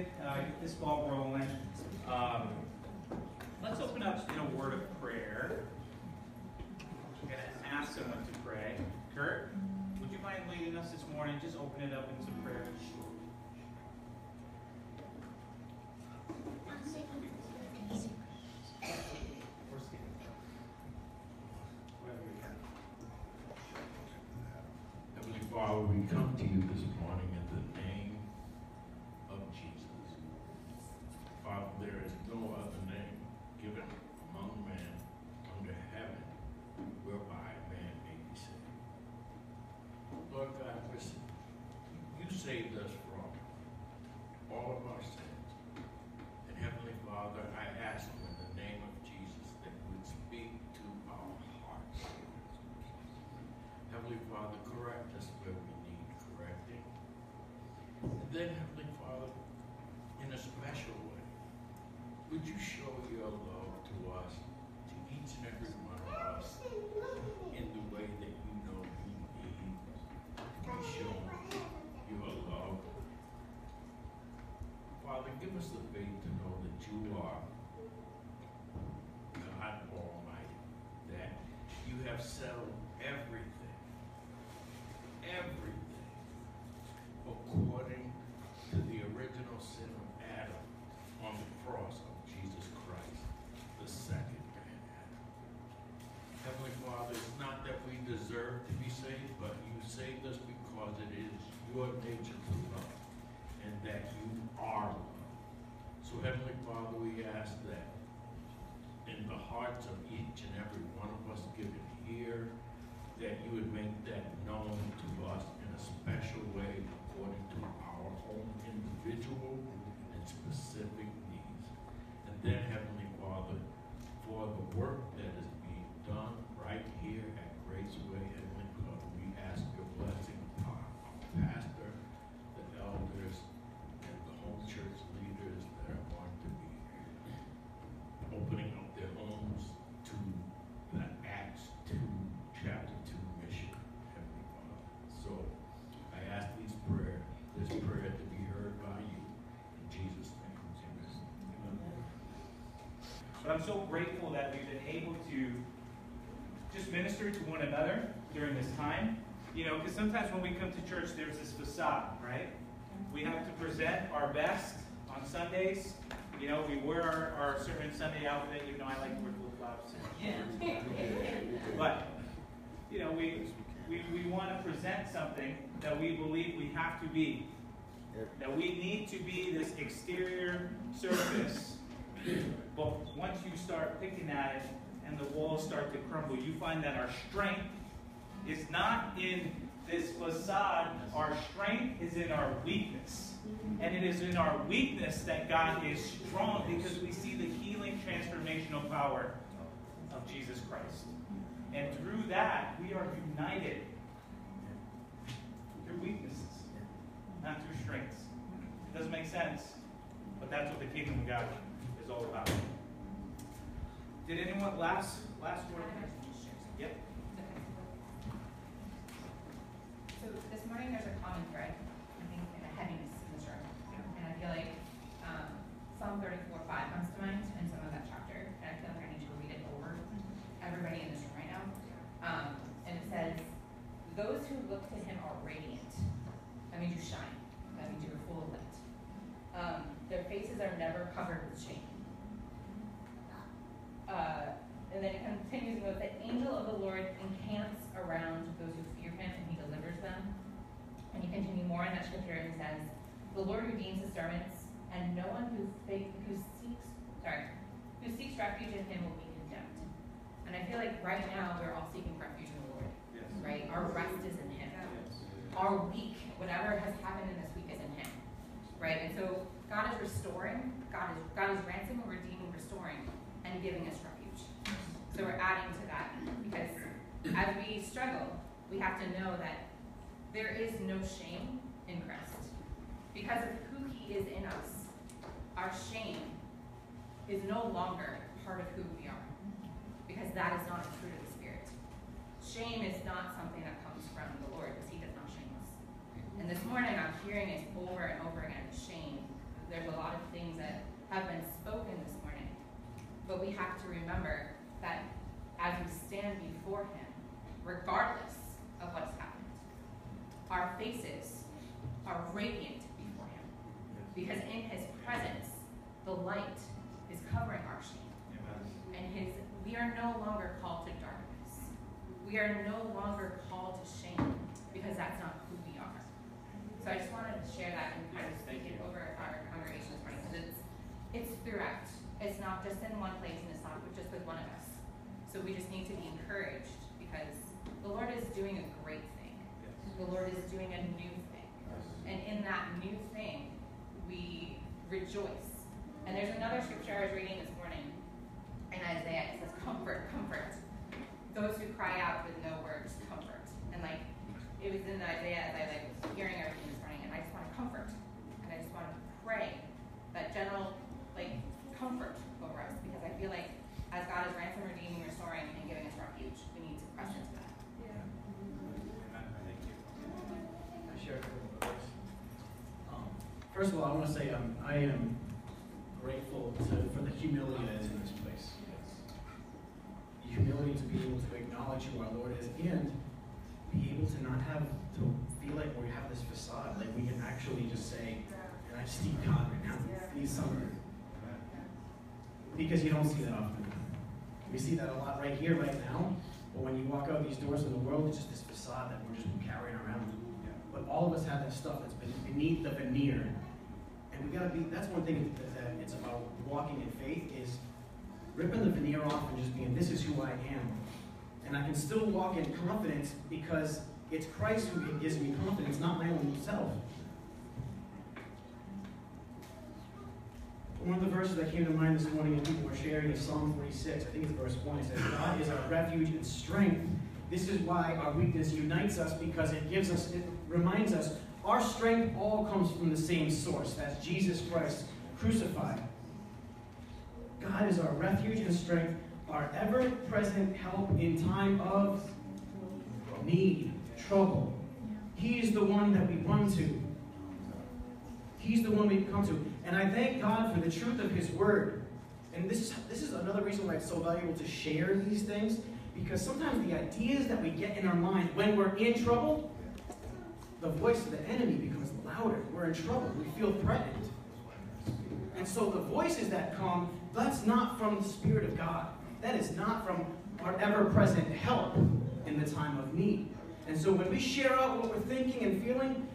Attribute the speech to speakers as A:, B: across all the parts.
A: excited, uh, get this ball rolling. Um, let's open up in a word of prayer. I'm going to ask someone to pray. Kurt, would you mind leading us this morning? Just open it up in some prayer.
B: Then, Heavenly Father, in a special way, would you show your love to us, to each and every one of us, in the way that you know we need to be shown your love. Father, give us the faith to know that you are God Almighty, that you have settled individual and specific needs. And then, Heavenly Father, for the work that is being done right here at Graceway,
A: But I'm so grateful that we've been able to just minister to one another during this time. You know, because sometimes when we come to church, there's this facade, right? We have to present our best on Sundays. You know, we wear our, our certain Sunday outfit, even though I like to wear flip flops. But, you know, we, we, we want to present something that we believe we have to be. That we need to be this exterior surface but once you start picking at it and the walls start to crumble, you find that our strength is not in this facade. Our strength is in our weakness. And it is in our weakness that God is strong because we see the healing transformational power of Jesus Christ. And through that, we are united through weaknesses, not through strengths. It doesn't make sense, but that's what the kingdom of God is all about. Did anyone last last word? Yep.
C: So this morning there's a common thread, I think, and a heaviness in this room. And I feel like um, Psalm 34 5 comes to mind in some of that chapter. And I feel like I need to read it over everybody in this room right now. Um, and it says, Those who look to him are radiant. That means you shine. That means you're full of light. Um, their faces are never covered with shame. Uh, and then it continues and goes, The angel of the Lord encamps around those who fear him and he delivers them. And you and says, The Lord redeems his servants, and no one who, who seeks sorry, who seeks refuge in him will be condemned. And I feel like right now we're all seeking refuge in the Lord.
A: Yes.
C: Right? Our rest is in him.
A: Yes.
C: Our week, whatever has happened in this week is in him. Right? And so God is restoring, God is God is ransoming, redeeming, restoring, and giving us refuge. So we're adding to that because as we struggle, we have to know that there is no shame in Christ. Because of who he is in us, our shame is no longer part of who we are. Because that is not a fruit of the Spirit. Shame is not something that comes from the Lord because he does not shame us. And this morning I'm hearing it over and over again, shame. There's a lot of things that have been spoken this morning. But we have to remember that as we stand before Him, regardless of what's happened, our faces are radiant before Him. Because in His presence, the light are no longer called to darkness. We are no longer called to shame because that's not who we are. So I just wanted to share that and kind of speak it over our congregation this morning because it's it's throughout. It's not just in one place and it's not just with one of us. So we just need to be encouraged because the Lord is doing a great thing. The Lord is doing a new thing. And in that new thing, we rejoice. And there's another scripture I was reading this morning in Isaiah. It says, Comfort, comfort. Those who cry out with no words, comfort. And like, it was in Isaiah as I like was hearing everything this morning, and I just want to comfort. And I just want to pray that general like comfort over us because I feel like as God is ransom redeeming, restoring, and giving us refuge, we need to press into that.
D: I share a couple of words. Um, First of all, I want to say um, I am grateful to, for the humility that is in this place. Humility to be able to acknowledge who our Lord is and be able to not have to feel like we have this facade, like we can actually just say, and I Steve God right now, these summer. Because you don't see that often. We see that a lot right here, right now. But when you walk out these doors in the world, it's just this facade that we're just carrying around. But all of us have that stuff that's beneath the veneer. And we gotta be, that's one thing that it's about walking in faith is ripping the veneer off and just being, this is who I am. And I can still walk in confidence because it's Christ who gives me confidence, not my own self. One of the verses that came to mind this morning and people were sharing is Psalm 46. I think it's verse 1. It says, God is our refuge and strength. This is why our weakness unites us because it gives us, it reminds us, our strength all comes from the same source. That's Jesus Christ crucified. God is our refuge and strength, our ever present help in time of need, trouble. He is the one that we run to. He's the one we come to. And I thank God for the truth of His Word. And this is, this is another reason why it's so valuable to share these things. Because sometimes the ideas that we get in our mind when we're in trouble, the voice of the enemy becomes louder. We're in trouble. We feel threatened. And so the voices that come, that's not from the Spirit of God. That is not from our ever present help in the time of need. And so when we share out what we're thinking and feeling,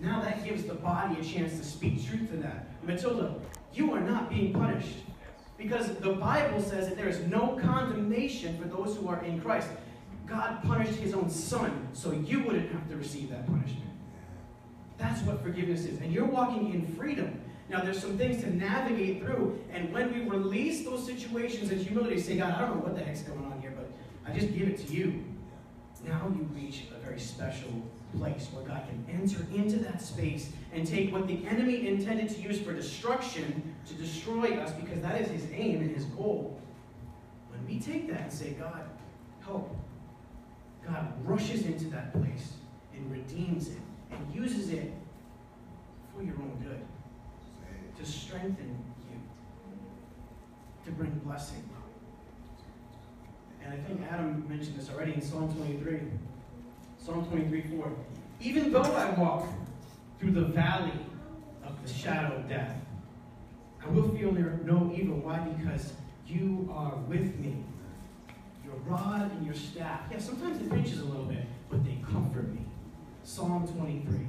D: now that gives the body a chance to speak truth to that. Matilda, you are not being punished. Because the Bible says that there is no condemnation for those who are in Christ. God punished his own son, so you wouldn't have to receive that punishment. That's what forgiveness is. And you're walking in freedom. Now, there's some things to navigate through. And when we release those situations in humility, say, God, I don't know what the heck's going on here, but I just give it to you. Now you reach a very special place where God can enter into that space and take what the enemy intended to use for destruction to destroy us because that is his aim and his goal. When we take that and say, God, help, God rushes into that place and redeems it and uses it for your own good to strengthen you, to bring blessing. And I think Adam mentioned this already in Psalm 23. Psalm 23 4. Even though I walk through the valley of the shadow of death, I will feel no evil. Why? Because you are with me. Your rod and your staff. Yeah, sometimes it pinches a little bit, but they comfort me. Psalm 23.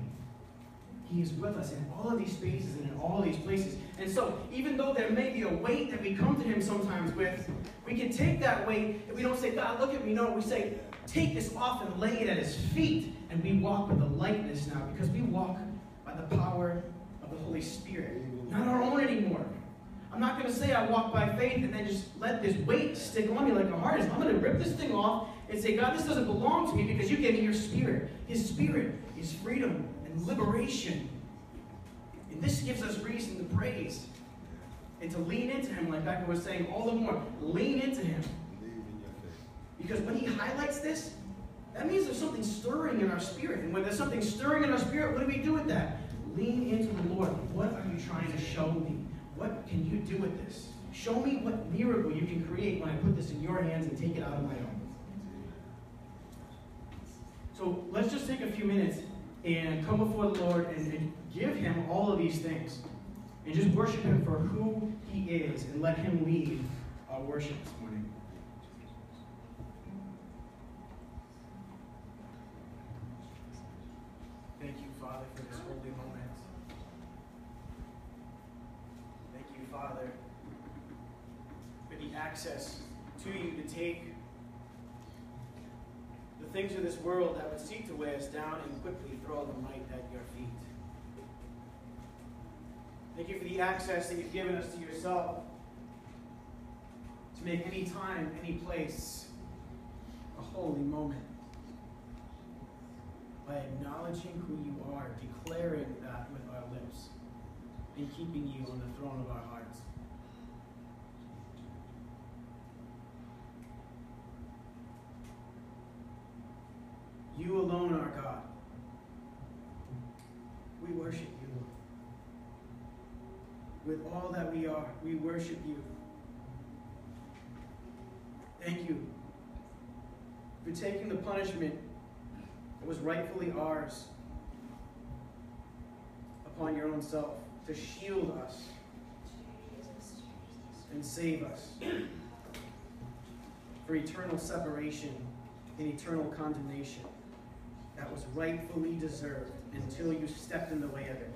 D: He is with us in all of these spaces and in all these places. And so, even though there may be a weight that we come to Him sometimes with, we can take that weight and we don't say, God, look at me. No, we say, take this off and lay it at His feet. And we walk with a lightness now because we walk by the power of the Holy Spirit, not our own anymore. I'm not going to say I walk by faith and then just let this weight stick on me like a harness. I'm going to rip this thing off and say, God, this doesn't belong to me because you gave me your spirit. His spirit is freedom and liberation. And this gives us reason to praise and to lean into Him, like Becca was saying, all the more. Lean into Him. Because when He highlights this, that means there's something stirring in our spirit. And when there's something stirring in our spirit, what do we do with that? Lean into the Lord. What are you trying to show me? what can you do with this? Show me what miracle you can create when I put this in your hands and take it out of my own. So let's just take a few minutes and come before the Lord and, and give Him all of these things. And just worship Him for who He is and let Him lead our worship this morning. Thank you, Father, for this holy moment. Thank you, Father, for the access to you to take of this world that would seek to weigh us down and quickly throw the right at your feet. Thank you for the access that you've given us to yourself to make any time, any place a holy moment by acknowledging who you are, declaring that with our lips, and keeping you on the throne of our hearts. You alone are God. We worship you. With all that we are, we worship you. Thank you for taking the punishment that was rightfully ours upon your own self to shield us and save us for eternal separation and eternal condemnation that was rightfully deserved until you stepped in the way of it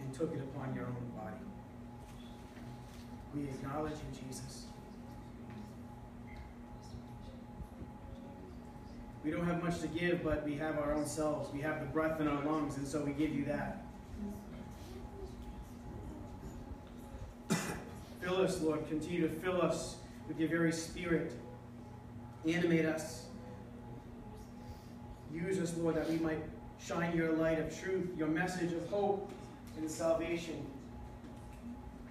D: and took it upon your own body. We acknowledge you, Jesus. We don't have much to give, but we have our own selves. We have the breath in our lungs, and so we give you that. fill us, Lord. Continue to fill us with your very spirit. Animate us. Use us, Lord, that we might shine your light of truth, your message of hope and salvation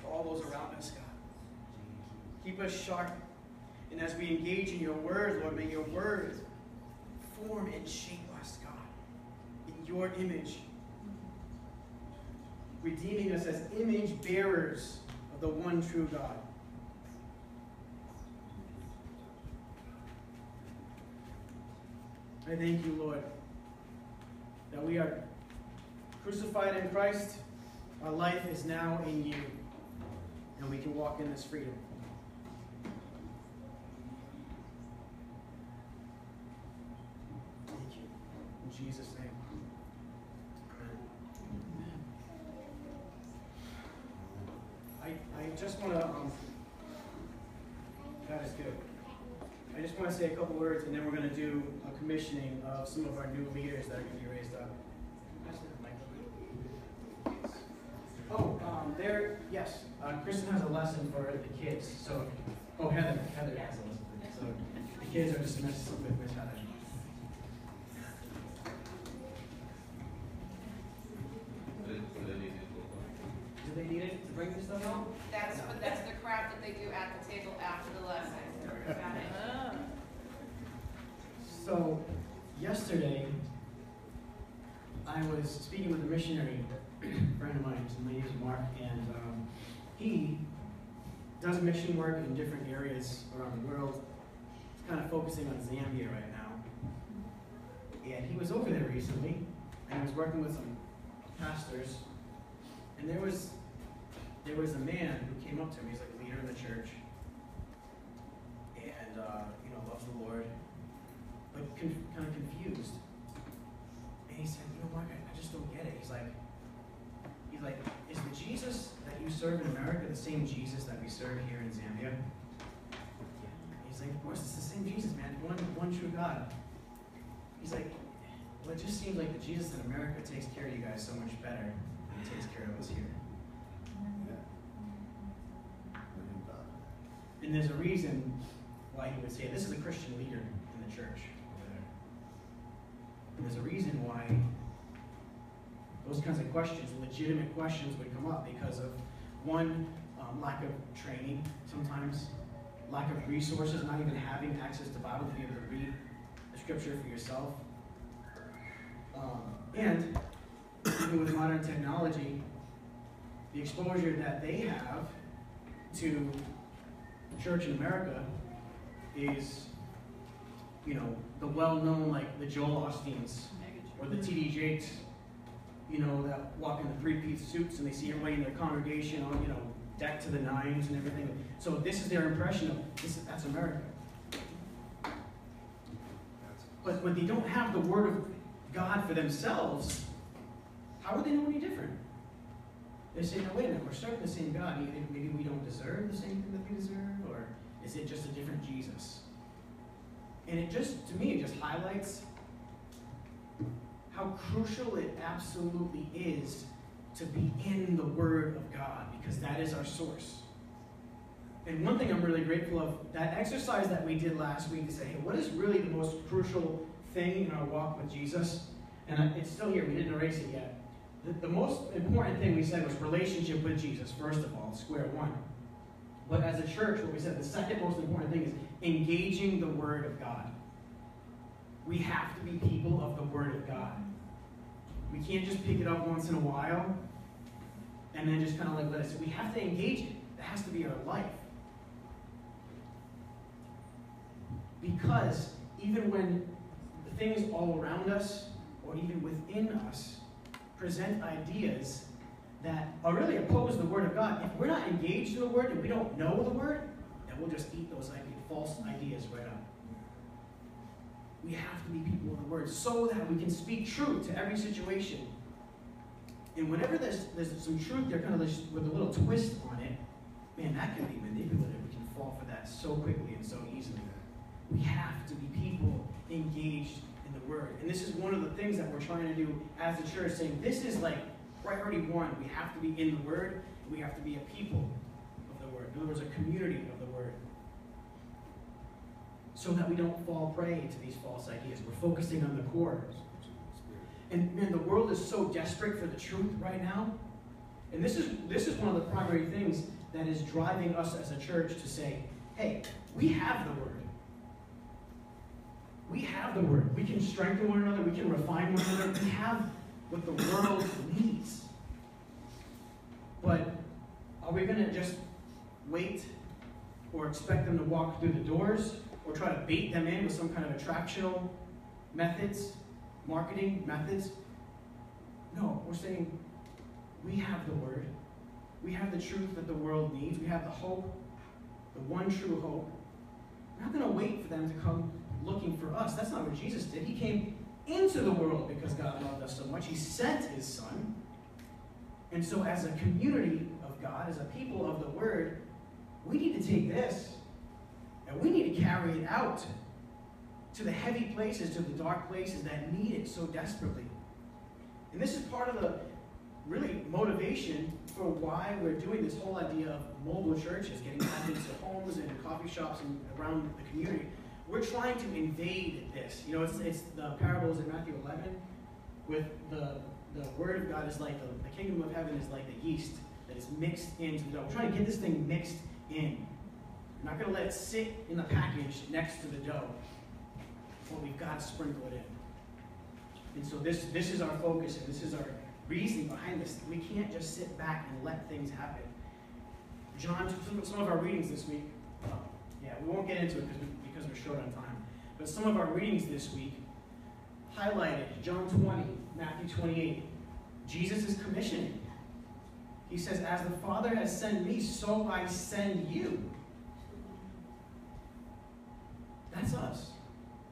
D: to all those around us, God. Keep us sharp. And as we engage in your word, Lord, may your word form and shape us, God, in your image. Redeeming us as image bearers of the one true God. I thank you, Lord, that we are crucified in Christ. Our life is now in you, and we can walk in this freedom. Thank you. In Jesus' name. Amen. I, I just want to, um, God is good. I just want to say a couple words, and then we're going to do commissioning of some of our new leaders that are going to be raised up. Oh, um, there, yes, uh, Kristen has a lesson for the kids, so, oh, Heather, Heather has a lesson. So the kids are just messing with Miss Heather. Work in different areas around the world. He's kind of focusing on Zambia right now. And he was over there recently, and he was working with some pastors, and there was there was a man who came up to him. He's like a leader in the church, and uh, you know loves the Lord, but kind of confused. And he said, "You know, Mark, I, I just don't get it." He's like, he's like, "Is the Jesus you serve in America the same Jesus that we serve here in Zambia?" He's like, "Of course, it's the same Jesus, man. One, one true God." He's like, "Well, it just seems like the Jesus in America takes care of you guys so much better than he takes care of us here." And there's a reason why he would say this is a Christian leader in the church over there. And there's a reason why those kinds of questions, legitimate questions, would come up because of one, um, lack of training sometimes, lack of resources, not even having access to Bible to be able to read the scripture for yourself. Um, and even with modern technology, the exposure that they have to church in America is, you know, the well-known like the Joel Osteens or the T.D. Jakes, you know, that walk in the three-piece suits and they see everybody in their congregation on, you know, decked to the nines and everything. So this is their impression of this. That's America. But when they don't have the Word of God for themselves, how would they know any different? They say, no, wait a minute, we're serving the same God. Maybe, we don't deserve the same thing that they deserve? Or is it just a different Jesus? And it just, to me, it just highlights how crucial it absolutely is to be in the Word of God, because that is our source. And one thing I'm really grateful of, that exercise that we did last week to say, hey, what is really the most crucial thing in our walk with Jesus? And it's still here, we didn't erase it yet. The, the most important thing we said was relationship with Jesus, first of all, square one. But as a church, what we said, the second most important thing is engaging the Word of God. We have to be people of the Word of God. We can't just pick it up once in a while and then just kind of like let it. sit. We have to engage it. That has to be our life. Because even when the things all around us, or even within us, present ideas that are really oppose the Word of God, if we're not engaged in the Word and we don't know the Word, then we'll just eat those false ideas right up. We have to be people of the Word so that we can speak truth to every situation. And whenever there's, there's some truth there, kind of with a little twist on it, man, that can be manipulative. We can fall for that so quickly and so easily. We have to be people engaged in the Word. And this is one of the things that we're trying to do as a church, saying this is like priority one. We have to be in the Word, we have to be a people of the Word. In other words, a community of the Word. So that we don't fall prey to these false ideas. We're focusing on the core. And man, the world is so desperate for the truth right now. And this is this is one of the primary things that is driving us as a church to say, hey, we have the word. We have the word. We can strengthen one another, we can refine one another, we have what the world needs. But are we gonna just wait or expect them to walk through the doors or try to bait them in with some kind of attractional methods? marketing methods. No, we're saying we have the word. We have the truth that the world needs. We have the hope, the one true hope. We're not going to wait for them to come looking for us. That's not what Jesus did. He came into the world because God loved us so much. He sent his son. And so, as a community of God, as a people of the word, we need to take this and we need to carry it out to the heavy places, to the dark places that need it so desperately. And this is part of the really motivation for why we're doing this whole idea of mobile churches, getting back into homes and coffee shops and around the community. We're trying to invade this. You know, it's, it's the parables in Matthew 11 with the, the word of God is like the, the kingdom of heaven is like the yeast that is mixed into the dough. We're trying to get this thing mixed in. We're not going to let it sit in the package next to the dough but we've got to sprinkle it in. And so this, this is our focus and this is our reasoning behind this. We can't just sit back and let things happen. John, some, of our readings this week, uh, yeah, we won't get into it because, we, because we're short on time, but some of our readings this week highlighted John 20, Matthew 28. Jesus is commissioning. He says, As the Father has sent me, so I send you. That's us.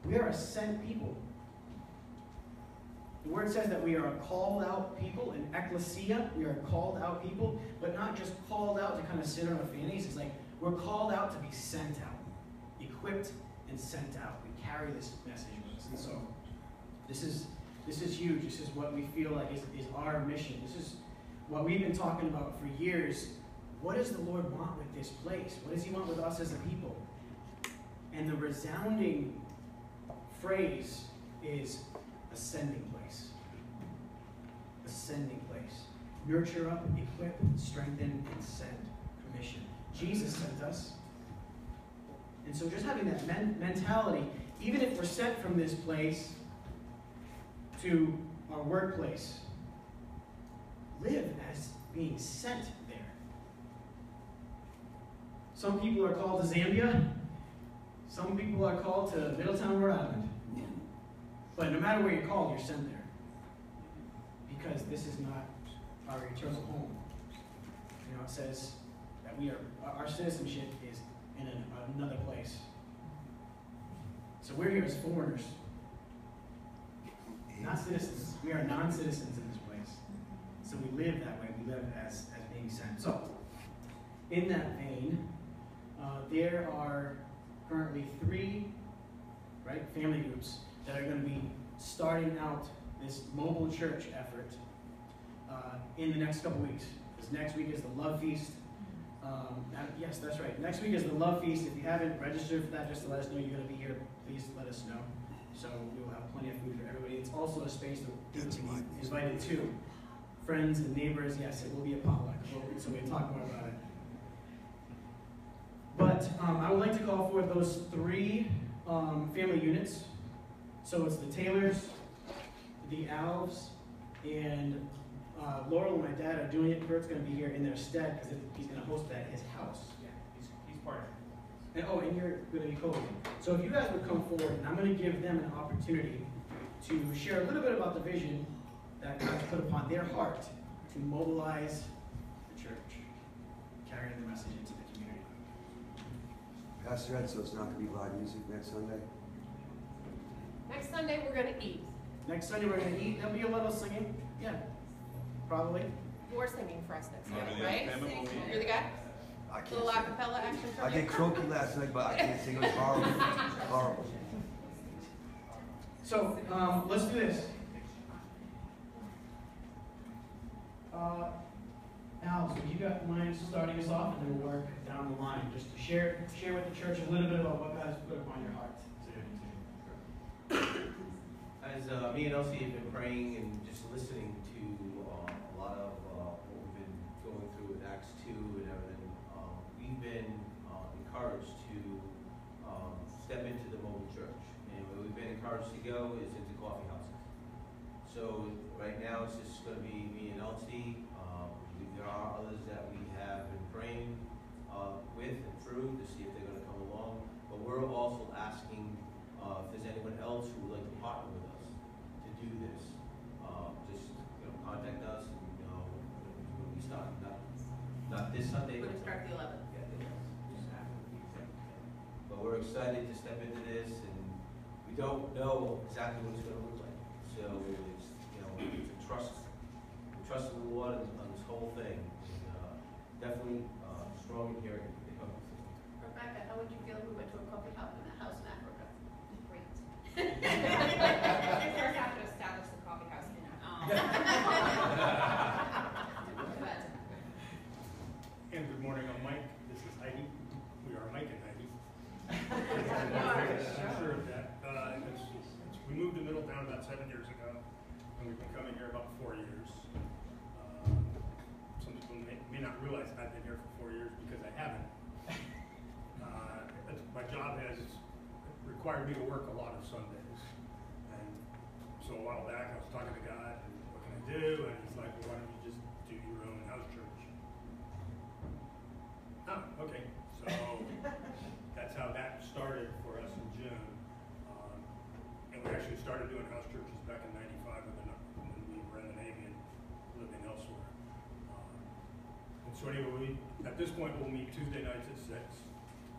D: We are a sent people. The word says that we are a called out people, in ecclesia. We are called out people, but not just called out to kind of sit on our fannies. It's like we're called out to be sent out, equipped and sent out. We carry this message with us. And so this is this is huge. This is what we feel like is, is our mission. This is what we've been talking about for years. What does the Lord want with this place? What does He want with us as a people? And the resounding phrase is ascending place. Ascending place. Nurture up, equip, strengthen, and send. Commission. Jesus sent us. And so just having that men- mentality, even if we're sent from this place to our workplace, live as being sent there. Some people are called to Zambia. Some people are called to Middletown, Rhode Island. But no matter where you're called, you're sent there. Because this is not our eternal home. You know, it says that we are, our- citizenship is in an, another place. So we're here as foreigners, not citizens. We are non-citizens in this place. So we live that way. We live as, as being sent. So, in that vein, uh, there are currently three, right, family groups that are going to be starting out this mobile church effort uh, in the next couple weeks. Because next week is the Love Feast. Um, that- yes, that's right. Next week is the Love Feast. If you haven't registered for that, just to let us know you're going to be here, please let us know. So we will have plenty of food for everybody. It's also a space that people
E: That's
D: can be invited to. Friends and neighbors, yes, it will be a potluck. We'll- So we'll talk more about it. But um, I would like to call for those three um, family units. So it's the Taylors, the Alves, and uh, Laurel and my dad are doing it. Kurt's going to be here in their stead because he's going to host that at his house.
A: Yeah, he's, he's part of it.
D: And, oh, and you're going to be co So if you guys would come forward, and I'm going to give them an opportunity to share a little bit about the vision that God's put upon their heart to mobilize the church, carrying the message into.
E: Pastor Ed, so it's not gonna be live music next Sunday?
F: Next Sunday, we're gonna eat.
D: Next Sunday we're going to eat. There'll be a little singing. Yeah, probably.
F: You're singing for us next Sunday,
B: the
F: right?
B: Alabama will be-
F: You're the guy?
E: I can't
F: Little
E: sing.
F: acapella action
E: I
F: from you?
E: did croaky last night, but I can't sing. It was horrible. Horrible.
D: So um, let's do this. Uh, Al, so you got mind starting us off, and then we'll work down the line, just to share share with the church a little bit about what God has put upon your heart.
G: As uh, me and Elsie have been praying and just listening to uh, a lot of uh, what we've been going through with Acts 2 and everything, um, we've been uh, encouraged to um, step into the mobile church. And where we've been encouraged to go is into coffee houses. So right now it's just going to be me and Elsie. We- there are others that we have been praying uh, with and through to see if they're going to come along. But we're also asking uh, if there's anyone else who would like to partner with us to do this, uh, just, you know, contact us and, you know, when we start, not, not this Sunday.
F: We're gonna start the eleventh.
G: Yeah, the 11th. But we're excited to step into this and we don't know exactly what it's gonna look like. So it's, you know, a trust, we trust in the Lord this whole thing. And, uh, Definitely, uh, strong in here.
F: Rebecca, how would you feel if we went to a coffee house in a house in Africa?
C: Great. First have to establish the coffee house in But
H: And good morning, I'm Mike, this is Heidi, we are Mike and Heidi. I'm sure of that. Uh, it's- it's- We moved to Middletown about seven years ago, and we've been coming here about four years. Realize I've been here for four years because I haven't. Uh, My job has required me to work a lot of Sundays. And so a while back, I was talking to God, and what can I do? And he's like, well, why don't you just do your own house church? Oh, okay, so that's how that started for us in June. Um, And we actually started doing house churches back in so anyway, we, at this point, we'll meet Tuesday nights at six,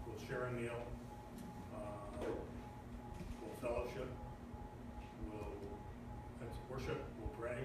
H: we'll share a meal, uh, we'll fellowship, we'll, worship, we'll pray,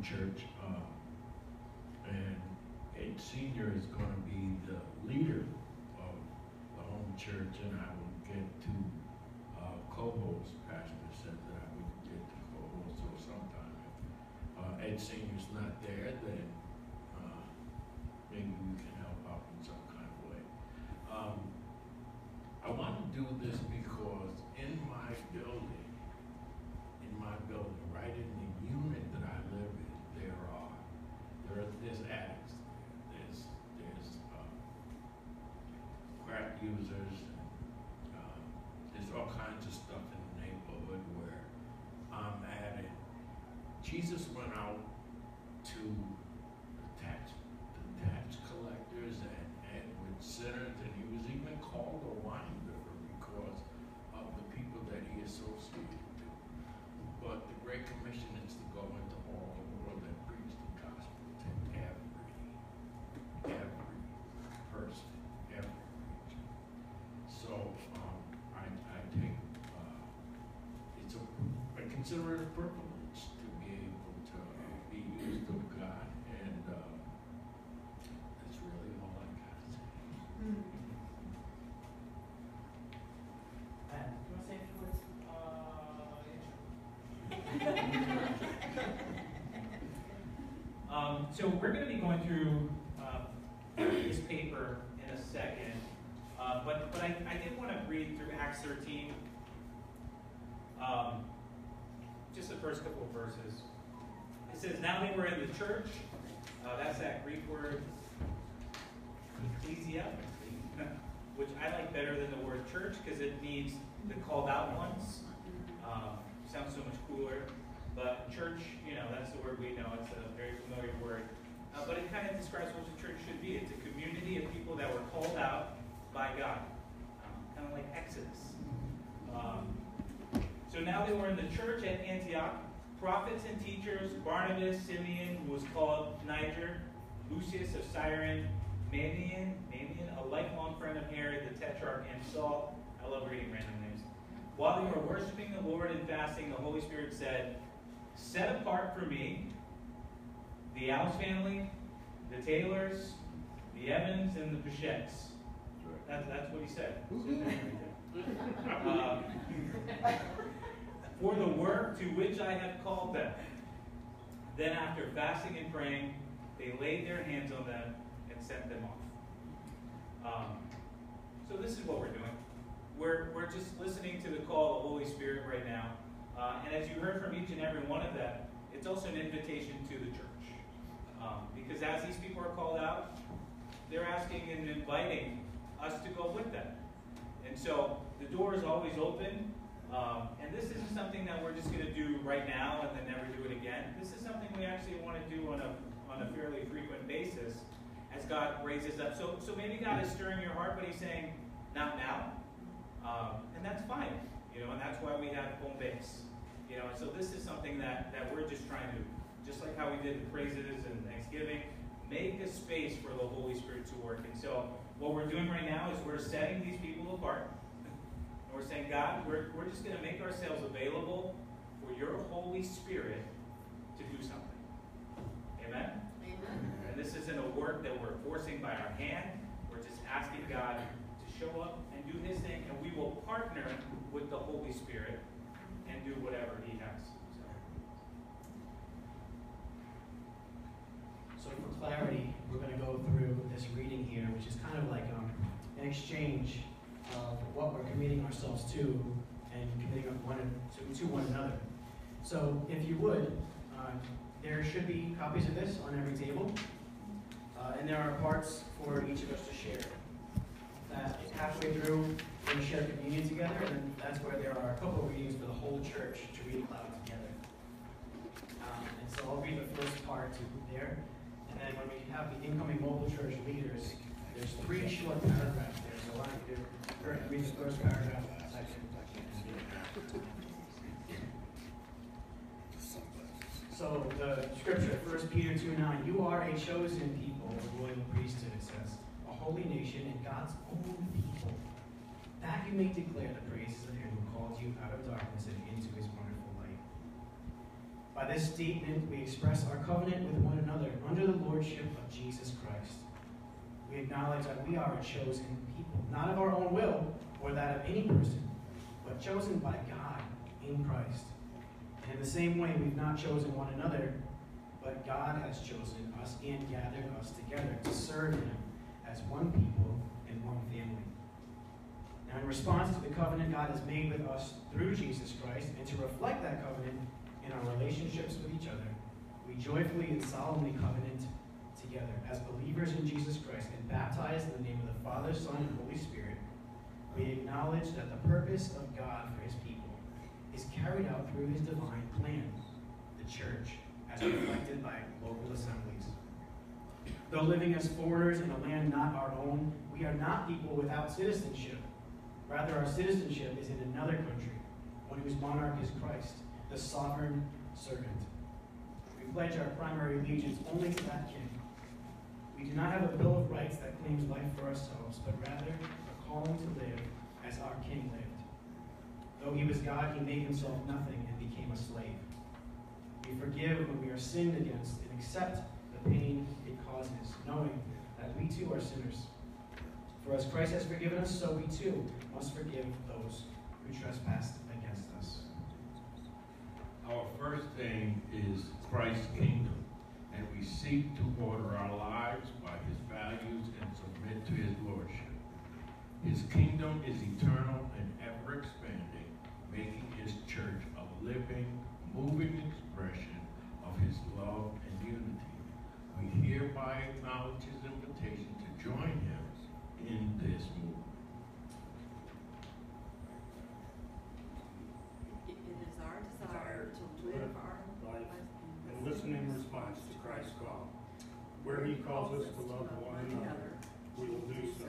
B: home church, uh, and Ed Senior is gonna be the leader of the home church, and I will get to, uh, co-host, Pastor said that I would get to co-host, so sometime if, uh, Ed Senior's not there, then, uh, maybe we can help out in some kind of way. Um, I want to do this Jesus went out to the tax, the tax collectors and, with sinners, and he was even called a wine bibber because of the people that he associated to. But the Great Commission is to go into all the world and preach the gospel to every, every person, every creature. So, um, I, I uh, it's a, I consider it a privilege
A: so we're gonna be going through, uh, this paper in a second. Uh, but, but I, I did wanna read through Acts thirteen. Um, just the first couple of verses. It says, now they were in the church, uh, that's that Greek word, ecclesia, which I like better than the word church, because it means the called out ones. Um, sounds so much cooler. But church, you know, that's the word we know. It's a very familiar word. Uh, but it kind of describes what the church should be. It's a community of people that were called out by God, um, kind of like Exodus. Um, so now they were in the church at Antioch. Prophets and teachers, Barnabas, Simeon, who was called Niger, Lucius of Cyrene, Manaen, Manaen, a lifelong friend of Herod the Tetrarch, and Saul. I love reading random names. While they were worshiping the Lord and fasting, the Holy Spirit said, Set apart for me the Alves family, the Taylors, the Evans, and the Bichettes. That's, that's what he said. Uh, for the work to which I have called them. Then, after fasting and praying, they laid their hands on them and sent them off. Um, so, this is what we're doing. We're, we're just listening to the call of the Holy Spirit right now. Uh, and as you heard from each and every one of them, it's also an invitation to the church. Um, because as these people are called out, they're asking and inviting us to go with them. And so the door is always open. Um, and this isn't something that we're just going to do right now and then never do it again. This is something we actually want to do on a, on a fairly frequent basis as God raises up. So, so maybe God is stirring your heart, but He's saying, not now. Um, and that's fine, you know, and that's why we have home base. You know, and so this is something that, that we're just trying to, just like how we did the praises and Thanksgiving, make a space for the Holy Spirit to work. And so what we're doing right now is we're setting these people apart. And we're saying, God, we're, we're just going to make ourselves available for your Holy Spirit to do something. Amen?
F: Amen.
A: And this isn't a work that we're forcing by our hand. We're just asking God to show up and do His thing, and we will partner with the Holy Spirit and do whatever He has. So,
D: So for clarity, we're going to go through this reading here, which is kind of like um, an exchange of what we're committing ourselves to and committing one to, to one another. So if you would, uh, there should be copies of this on every table, uh, and there are parts for each of us to share. That halfway through, to share communion together, and that's where there are a couple of readings for the whole church to read aloud together. Um, and so I'll read the first part to there, and then when we have the incoming mobile church leaders, there's three short paragraphs there, so why don't you read the first paragraph. So the scripture, First Peter two nine, you are a chosen people, a royal priesthood, it says, a holy nation and God's own people, that you may declare the praises of him who called you out of darkness and into his wonderful light. By this statement, we express our covenant with one another under the lordship of Jesus Christ. We acknowledge that we are a chosen people, not of our own will or that of any person, but chosen by God in Christ. And in the same way, we've not chosen one another, but God has chosen us and gathered us together to serve Him as one people and one family. Now, in response to the covenant God has made with us through Jesus Christ, and to reflect that covenant in our relationships with each other, we joyfully and solemnly covenant together as believers in Jesus Christ and baptized in the name of the Father, Son, and Holy Spirit. We acknowledge that the purpose of God for His people is carried out through His divine plan, the church, as reflected by local assemblies. Though living as foreigners in a land not our own, we are not people without citizenship. Rather, our citizenship is in another country, one whose monarch is Christ, the sovereign servant. We pledge our primary allegiance only to that king. We do not have a Bill of Rights that claims life for ourselves, but rather a calling to live as our king lived. Though he was God, he made himself nothing and became a slave. We forgive when we are sinned against and accept the pain it causes, knowing that we too are sinners. For as Christ has forgiven us, so we too must forgive those who trespass against us.
B: Our first thing is Christ's kingdom, and we seek to order our lives by his values and submit to his lordship. His kingdom is eternal and ever expanding, making his church a living, moving expression
H: Us to love one another, we will do so,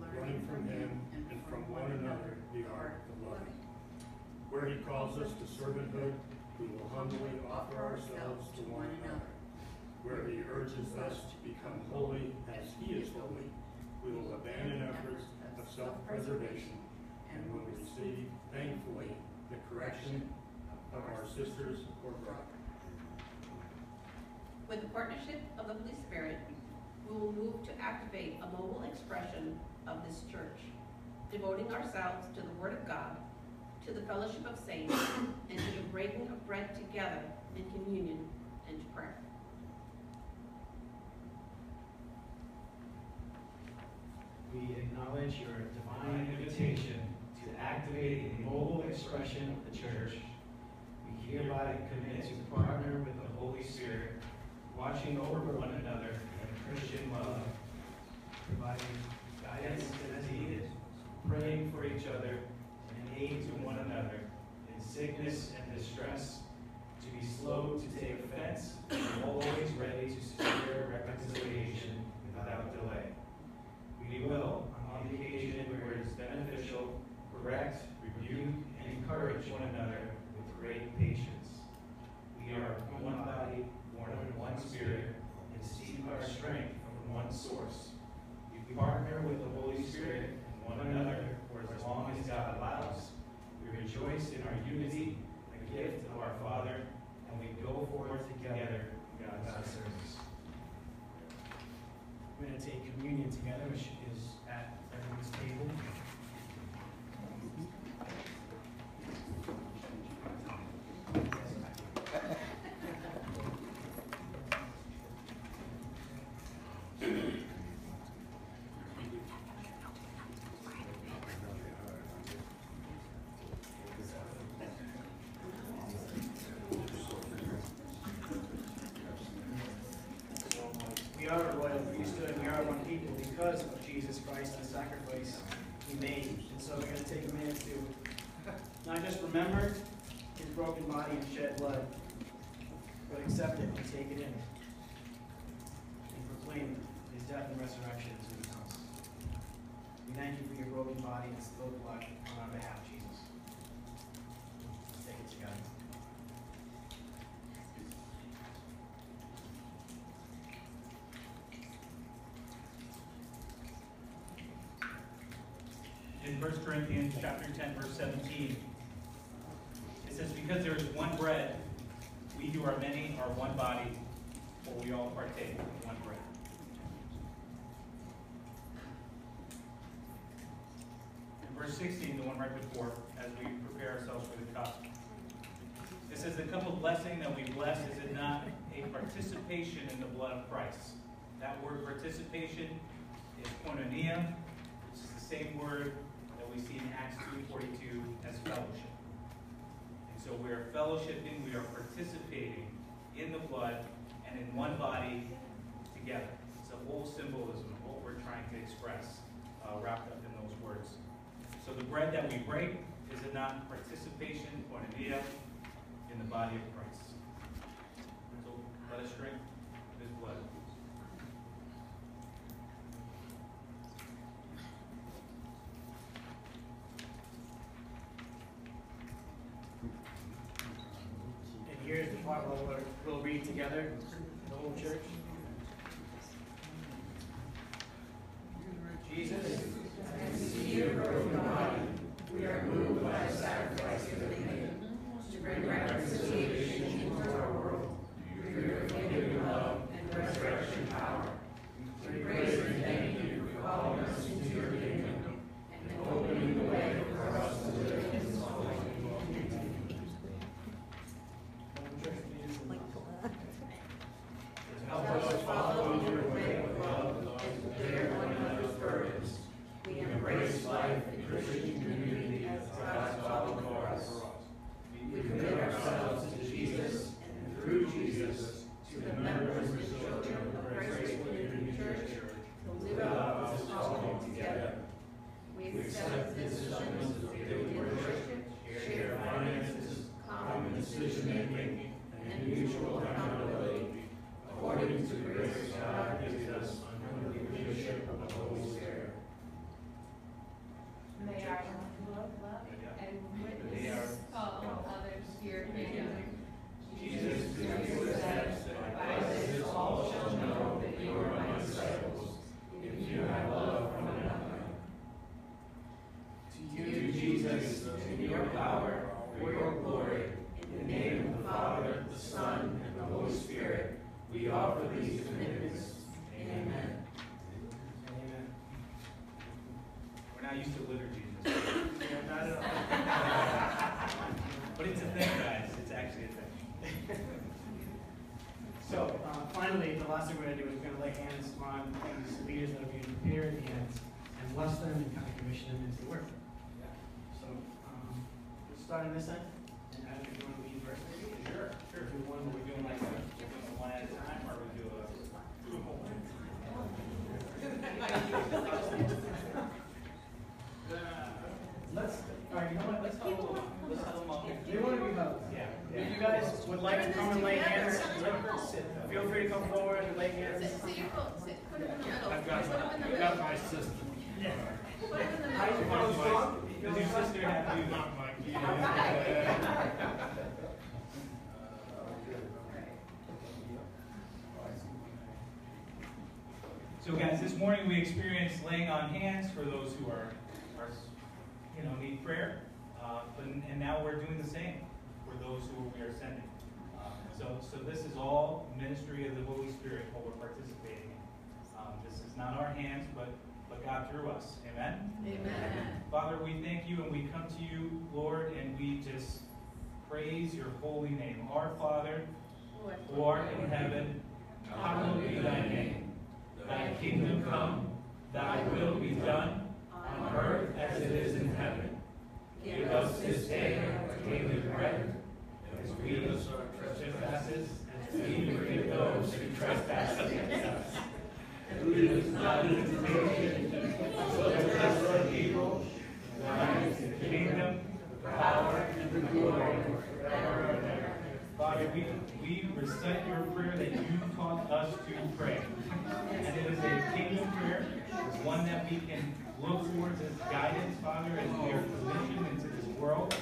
H: learning from him and from one another the art of loving. Where he calls us to servanthood, we will humbly offer ourselves to one another. Where he urges us to become holy as he is holy, we will abandon efforts of self-preservation and will receive thankfully the correction of our sisters or brothers.
I: With the partnership of the Holy Spirit, we will move to activate a mobile expression of this church, devoting ourselves to the Word of God, to the fellowship of saints, and to the breaking of bread together in communion and to prayer.
D: We acknowledge your divine invitation to activate a mobile expression of the church. We hereby commit to partner with the Holy Spirit, watching over one another Christian love, providing guidance as needed, praying for each other, and aid to one another in sickness and distress, to be slow to take offense, and always ready to secure reconciliation without delay. We will, on the occasion where it is beneficial, correct, rebuke, and encourage one another with great patience. We are one body, born of one spirit, seek our strength from one source. We partner with the Holy Spirit and one another for as long as God allows. We rejoice in our unity, the gift of our Father, and we go forth together in God's service. We're going to take communion together, which is at everyone's table. Are royal priesthood, we are one people because of Jesus Christ and the sacrifice he made. And so we're going to take a minute to not just remember his broken body and shed blood, but accept it and take it in. And proclaim his death and resurrection as he comes. We thank you for your broken body and spilled blood on our behalf,
A: Corinthians chapter 10, verse 17, it says, Because there is one bread, we who are many are one body, for we all partake of one bread. In verse 16, the one right before, as we prepare ourselves for the cup, it says, The cup of blessing that we bless, is it not a participation in the blood of Christ? That word participation is koinonia, which is the same word we see in Acts 2.42 as fellowship. And so we are fellowshipping, we are participating in the blood and in one body together. It's a whole symbolism of what we're trying to express uh, wrapped up in those words. So the bread that we break, is it not participation, koinonia, in the body of Christ? So let us drink his blood.
D: We'll- uh, we'll read together, the whole church.
J: We accept this assurance of daily worship, share finances, common decision-making, and mutual accountability according to the grace God gives us under the leadership of the Holy Spirit.
C: May our love, love, and witness all others here together.
J: Jesus, to you says, by this all shall know that you are my disciples, if you have love for one another. To you, Jesus, in your power, for your glory, in the name of the Father, the Son, and the Holy Spirit, we offer these commitments. Amen.
D: Amen.
A: We're not used to liturgy in this. But it's a thing, guys. It's actually a thing.
D: So, uh, finally, the last thing we're gonna do is we're gonna lay hands on these leaders that have been prepared and, and bless them and kind of commission them into the work. So, um, let's start on this end, and Adam, if you wanna lead first, maybe?
A: Sure, sure.
D: Do one,
A: Are we doing like, a- we're doing one at a time, or we do a, do a whole one?
D: let's, all right, you know what, let's hold them up.
A: Let's have them all.
D: They wanna be held.
A: Yeah.
D: If you guys would like to come and lay hands, feel free to come forward and lay hands.
I: Sit, sit your foot, sit, put it in the middle.
B: I've got,
I: Put 'em in the
B: I've got my system.
I: Put 'em in
D: you
I: middle.
D: feeling.
A: Does your sister have you?
B: Not my key.
A: So guys, this morning we experienced laying on hands for those who are, are you know, need prayer. Uh, but, and now we're doing the same for those who we are sending. So, so this is all ministry of the Holy Spirit, what we're participating in. Um, this is not our hands, but, but God through us. Amen?
I: Amen.
A: Father, we thank you and we come to you, Lord, and we just praise your holy name. Our Father, who art in heaven, hallowed be thy name. Thy kingdom come, thy will be done, on earth as it is in heaven. Give us this day our daily bread, forgive us our trespasses, as we forgive those who trespass against us. And lead us not into temptation, but deliver us from evil. Thine is the kingdom, the power, and the glory forever and ever. Father, we, we recite your prayer that you taught us to pray. And it is a kingdom prayer. One that we can look towards as guidance, Father, as we are positioned into this world.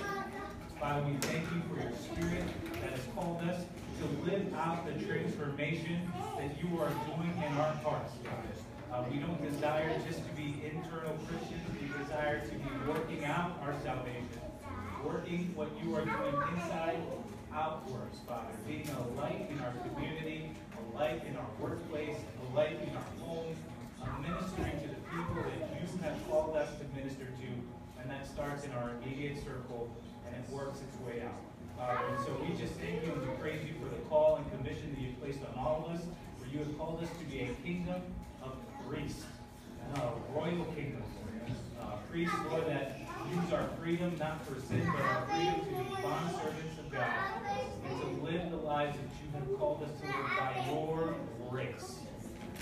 A: Father, we thank you for your spirit that has called us to live out the transformation that you are doing in our hearts, Father. Uh, we don't desire just to be internal Christians. We desire to be working out our salvation, working what you are doing inside outwards, Father, being a light in our community, a light in our workplace, a light in our homes, ministering to the people that you have called us to minister to, and that starts in our immediate circle and works its way out. Father, and so we just thank you and we praise you for the call and commission that you've placed on all of us, for you have called us to be a kingdom of priests, a royal kingdom, uh, priests, Lord, that use our freedom not for sin, but our freedom to be bond servants of God and to live the lives that you have called us to live by your grace.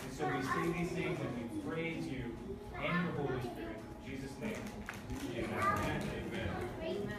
A: And so we say these things and we praise you and your Holy Spirit. In Jesus' name. Amen.